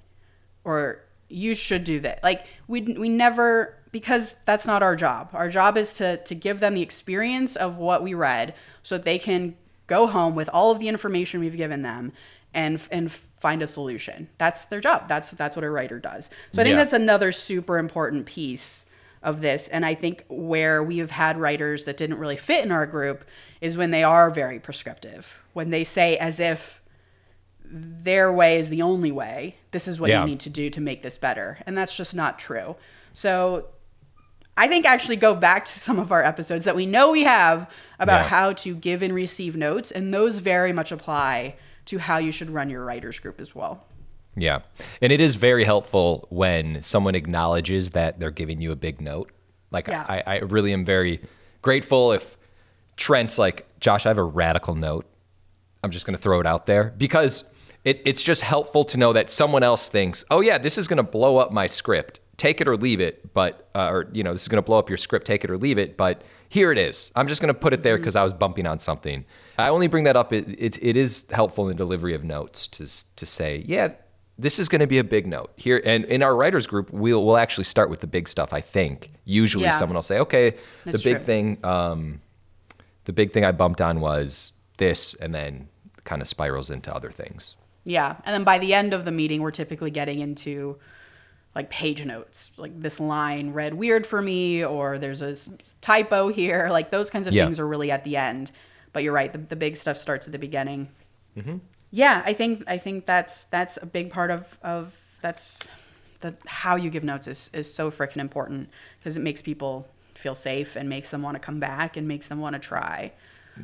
or you should do that. Like we we never because that's not our job. Our job is to to give them the experience of what we read, so that they can go home with all of the information we've given them, and and find a solution. That's their job. That's that's what a writer does. So I think Yeah. that's another super important piece of this. And I think where we have had writers that didn't really fit in our group is when they are very prescriptive, when they say as if their way is the only way. This is what Yeah. you need to do to make this better. And that's just not true. So I think actually go back to some of our episodes that we know we have about Yeah. how to give and receive notes. And those very much apply to how you should run your writers group as well. Yeah. And it is very helpful when someone acknowledges that they're giving you a big note. Like, Yeah. I, I really am very grateful if Trent's like, Josh, I have a radical note. I'm just going to throw it out there because it, it's just helpful to know that someone else thinks, oh, yeah, this is going to blow up my script. Take it or leave it. But, uh, or, you know, this is going to blow up your script. Take it or leave it. But here it is. I'm just going to put it there because I was bumping on something. I only bring that up. It, it, it is helpful in delivery of notes to, to say, yeah, this is going to be a big note here. And in our writers group, we'll, we'll actually start with the big stuff, I think. Usually Yeah. someone will say, okay, the big true. thing, um, the big thing I bumped on was this, and then kind of spirals into other things. Yeah. And then by the end of the meeting, we're typically getting into like page notes, like this line read weird for me, or there's a typo here. Like those kinds of Yeah. things are really at the end. But you're right, the, the big stuff starts at the beginning. Yeah, I think I think that's that's a big part of of that's the how you give notes is is so freaking important because it makes people feel safe and makes them want to come back and makes them want to try.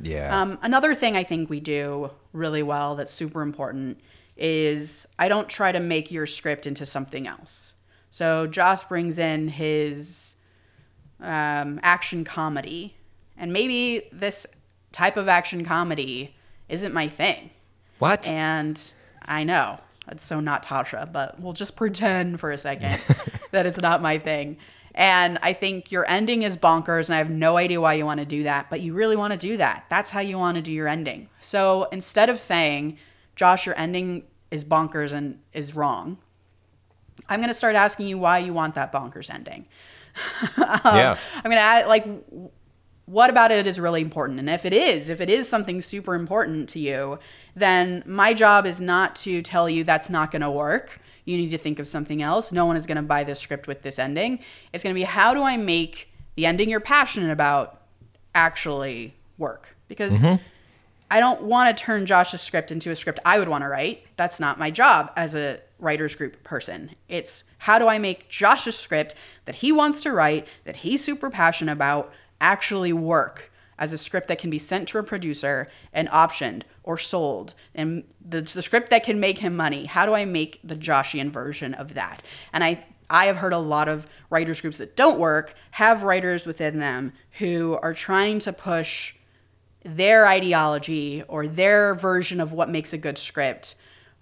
Yeah. Um, another thing I think we do really well that's super important is I don't try to make your script into something else. So Josh brings in his um, action comedy, and maybe this type of action comedy isn't my thing. what? And I know that's so not Tasha, but we'll just pretend for a second that it's not my thing. And I think your ending is bonkers, and I have no idea why you want to do that, but you really want to do that. That's how you want to do your ending. So instead of saying, Josh, your ending is bonkers and is wrong, I'm going to start asking you why you want that bonkers ending. Um, yeah. I'm gonna add like what about it is really important? And if it is if it is something super important to you then my job is not to tell you that's not going to work. You need to think of something else. No one is going to buy this script with this ending. It's going to be how do i make the ending you're passionate about actually work? Because mm-hmm. I don't want to turn Josh's script into a script I would want to write. That's not my job as a writers group person. It's how do I make Josh's script that he wants to write, that he's super passionate about, actually work as a script that can be sent to a producer and optioned or sold and the, the script that can make him money. How do I make the Joshian version of that? And I I have heard a lot of writers groups that don't work have writers within them who are trying to push their ideology or their version of what makes a good script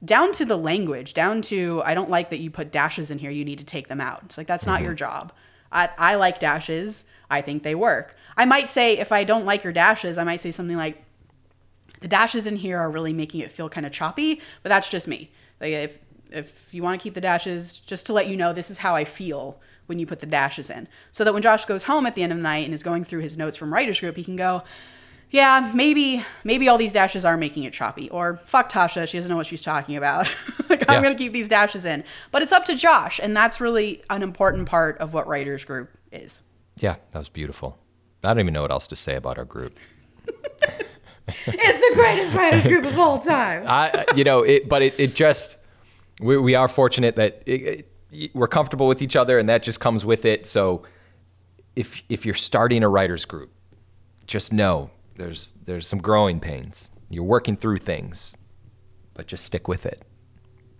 down to the language, down to I don't like that you put dashes in here, you need to take them out. It's like that's not your mm-hmm. job. I, I like dashes. I think they work. I might say if I don't like your dashes, I might say something like the dashes in here are really making it feel kind of choppy, but that's just me. Like if if you want to keep the dashes, just to let you know this is how I feel when you put the dashes in. So that when Josh goes home at the end of the night and is going through his notes from writers group, he can go, yeah, maybe maybe all these dashes are making it choppy. Or fuck Tasha, she doesn't know what she's talking about. like I'm gonna keep these dashes in. But it's up to Josh, and that's really an important part of what writers group is. Yeah, that was beautiful. I don't even know what else to say about our group. It's the greatest writers group of all time. I, you know, it, but it, it just, we, we are fortunate that it, it, we're comfortable with each other and that just comes with it. So if, if you're starting a writer's group, just know there's, there's some growing pains. You're working through things, but just stick with it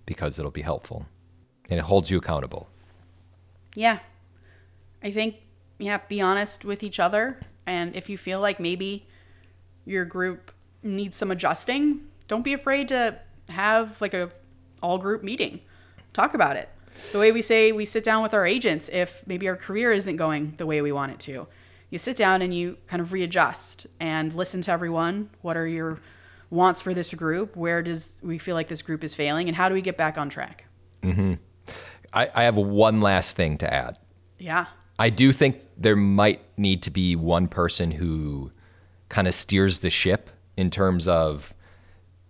because it'll be helpful and it holds you accountable. Yeah. I think, yeah, be honest with each other. And if you feel like maybe your group needs some adjusting, don't be afraid to have like a all group meeting. Talk about it. The way we say we sit down with our agents if maybe our career isn't going the way we want it to. You sit down and you kind of readjust and listen to everyone. What are your wants for this group? Where does we feel like this group is failing and how do we get back on track? Mm-hmm. I, I have one last thing to add. Yeah. I do think there might need to be one person who kind of steers the ship in terms of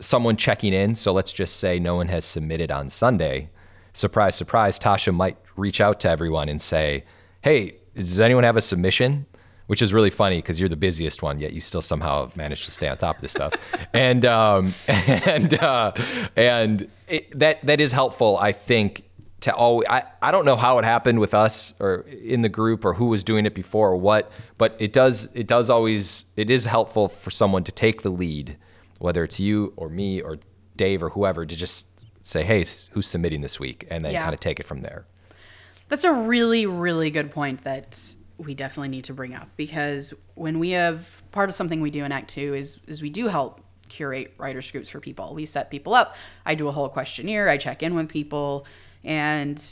someone checking in. So let's just say no one has submitted on Sunday. Surprise, surprise, Tasha might reach out to everyone and say, Hey, does anyone have a submission? Which is really funny because you're the busiest one, yet you still somehow manage to stay on top of this stuff. and um, and uh, and it, that that is helpful, I think, to always I, I don't know how it happened with us or in the group or who was doing it before or what but it does it does always it is helpful for someone to take the lead whether it's you or me or dave or whoever to just say hey who's submitting this week and then Yeah. kind of take it from there That's a really, really good point that we definitely need to bring up because when we have part of something we do in Act Two is is we do help curate writers groups for people. We set people up. I do a whole questionnaire. I check in with people, and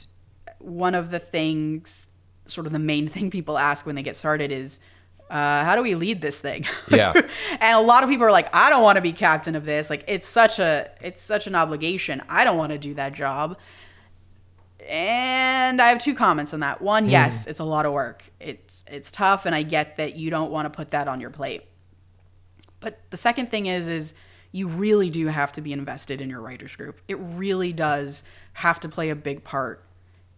one of the things, sort of the main thing people ask when they get started is. Uh, how do we lead this thing? Yeah. and a lot of people are like, I don't want to be captain of this. Like, it's such a, it's such an obligation. I don't want to do that job. And I have two comments on that. One, hmm. yes, it's a lot of work. It's it's tough and I get that you don't want to put that on your plate. But the second thing is is you really do have to be invested in your writers group. It really does have to play a big part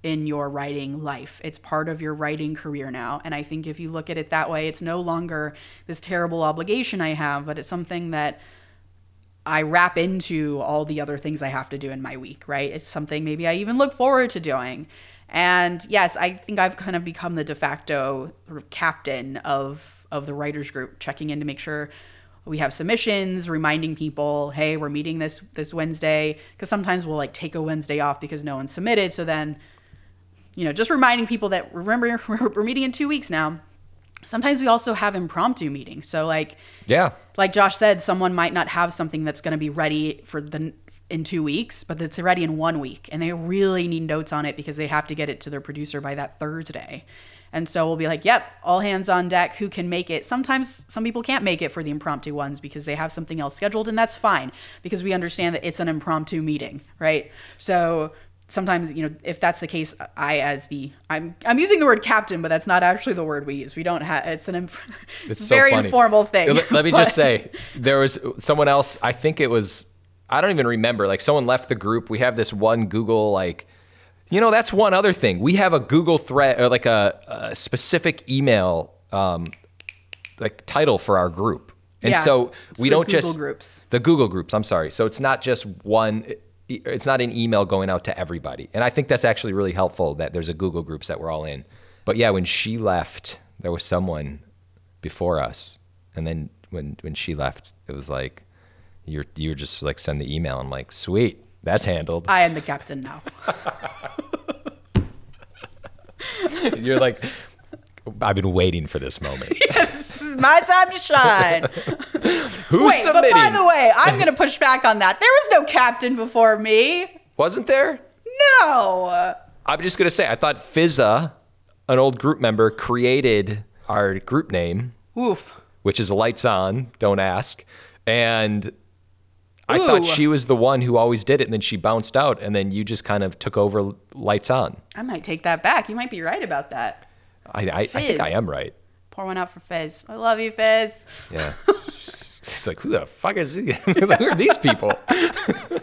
in your writing life. It's part of your writing career now. And I think if you look at it that way, it's no longer this terrible obligation I have, but it's something that I wrap into all the other things I have to do in my week, right? It's something maybe I even look forward to doing. And yes, I think I've kind of become the de facto captain of of the writers group, checking in to make sure we have submissions, reminding people, hey, we're meeting this this Wednesday. Because sometimes we'll like take a Wednesday off because no one submitted. So then, you know, just reminding people that remember we're, meeting in two weeks now. Sometimes we also have impromptu meetings. So like yeah like Josh said, someone might not have something that's going to be ready for the in two weeks, but it's ready in one week, and they really need notes on it because they have to get it to their producer by that Thursday. And so we'll be like, "Yep, all hands on deck. Who can make it?" Sometimes some people can't make it for the impromptu ones because they have something else scheduled, and that's fine because we understand that it's an impromptu meeting, right? So sometimes you know if that's the case i as the i'm i'm using the word captain but that's not actually the word we use we don't have it's an inf- it's, It's a so very funny. informal thing Let, let me but- just say, there was someone else. I think it was. I don't even remember. Like someone left the group. We have this one Google like. You know, that's one other thing. We have a Google thread or like a, a specific email um, like title for our group. And Yeah, so it's we don't Google just groups. the Google groups. I'm sorry. So it's not just one. It's not an email going out to everybody. And I think that's actually really helpful that there's a Google groups that we're all in. But yeah, when she left, there was someone before us, and then when when she left, it was like you're you're just like send the email. I'm like, sweet, that's handled. i am the captain now you're like, I've been waiting for this moment. this is my time to shine Who's wait but by the way i'm gonna push back on that there was no captain before me Wasn't there? no I'm just gonna say, I thought Fizza, an old group member, created our group name, oof which is lights on, don't ask. And I Ooh. thought she was the one who always did it, and then she bounced out, and then you just kind of took over lights on. i might take that back you might be right about that I, I, I think I am right. Pour one out for fizz i love you fizz Yeah. She's like, who the fuck is he? who are these people?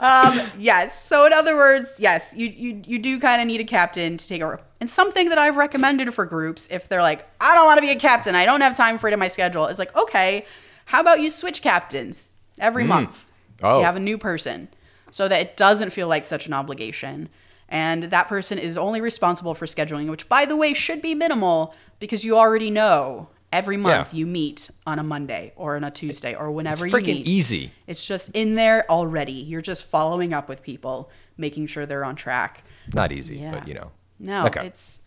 Um, yes. So in other words, yes, you you you do kind of need a captain to take over. And something that I've recommended for groups, if they're like, I don't want to be a captain, I don't have time for it in my schedule, is like, okay, how about you switch captains every month? Oh. You have a new person, so that it doesn't feel like such an obligation. And that person is only responsible for scheduling, which by the way should be minimal because you already know every month Yeah. you meet on a Monday or on a Tuesday or whenever It's you freaking meet. easy. It's just in there already. You're just following up with people, making sure they're on track. Not easy, Yeah. but you know. No, Okay. it's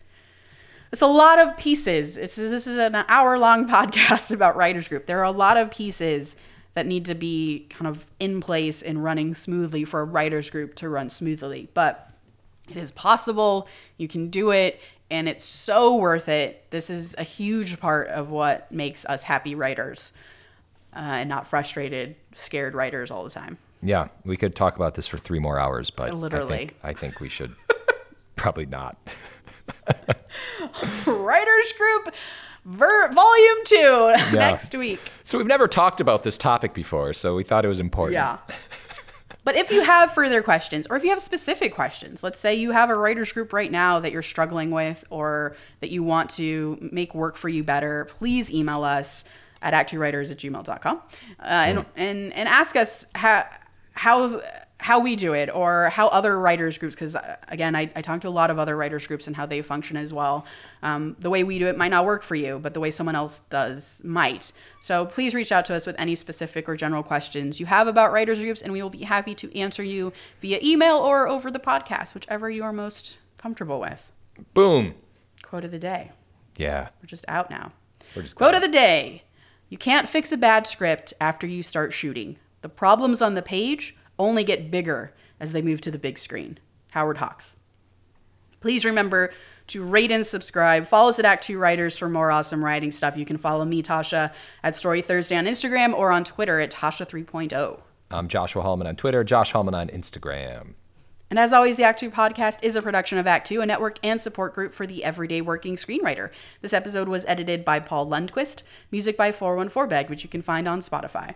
it's a lot of pieces. It's this is an hour long podcast about writers group. There are a lot of pieces that need to be kind of in place and running smoothly for a writers group to run smoothly. But it is possible. You can do it and it's so worth it. This is a huge part of what makes us happy writers uh, and not frustrated, scared writers all the time. Yeah, we could talk about this for three more hours, but Literally. I think, I think we should probably not. Writers Group ver- Volume 2 next week. So we've never talked about this topic before, so we thought it was important. Yeah. But if you have further questions, or if you have specific questions, let's say you have a writers group right now that you're struggling with, or that you want to make work for you better, please email us at act2writers at gmail.com uh, and, and, and ask us how, how, how we do it or how other writers groups, because again, I, I talked to a lot of other writers groups and how they function as well. Um, the way we do it might not work for you, but the way someone else does might. So please reach out to us with any specific or general questions you have about writers groups, and we will be happy to answer you via email or over the podcast, whichever you are most comfortable with. Boom. Quote of the day. Yeah. We're just out now. We're just Quote of the day. You can't fix a bad script after you start shooting. The problems on the page only get bigger as they move to the big screen. Howard Hawks. Please remember to rate and subscribe. Follow us at Act Two Writers for more awesome writing stuff. You can follow me, Tasha, at Story Thursday on Instagram or on Twitter at Tasha 3.0. I'm Joshua Hallman on Twitter, Josh Hallman on Instagram. And as always, the Act Two podcast is a production of Act Two, a network and support group for the everyday working screenwriter. This episode was edited by Paul Lundquist, music by 414 Beg, which you can find on Spotify.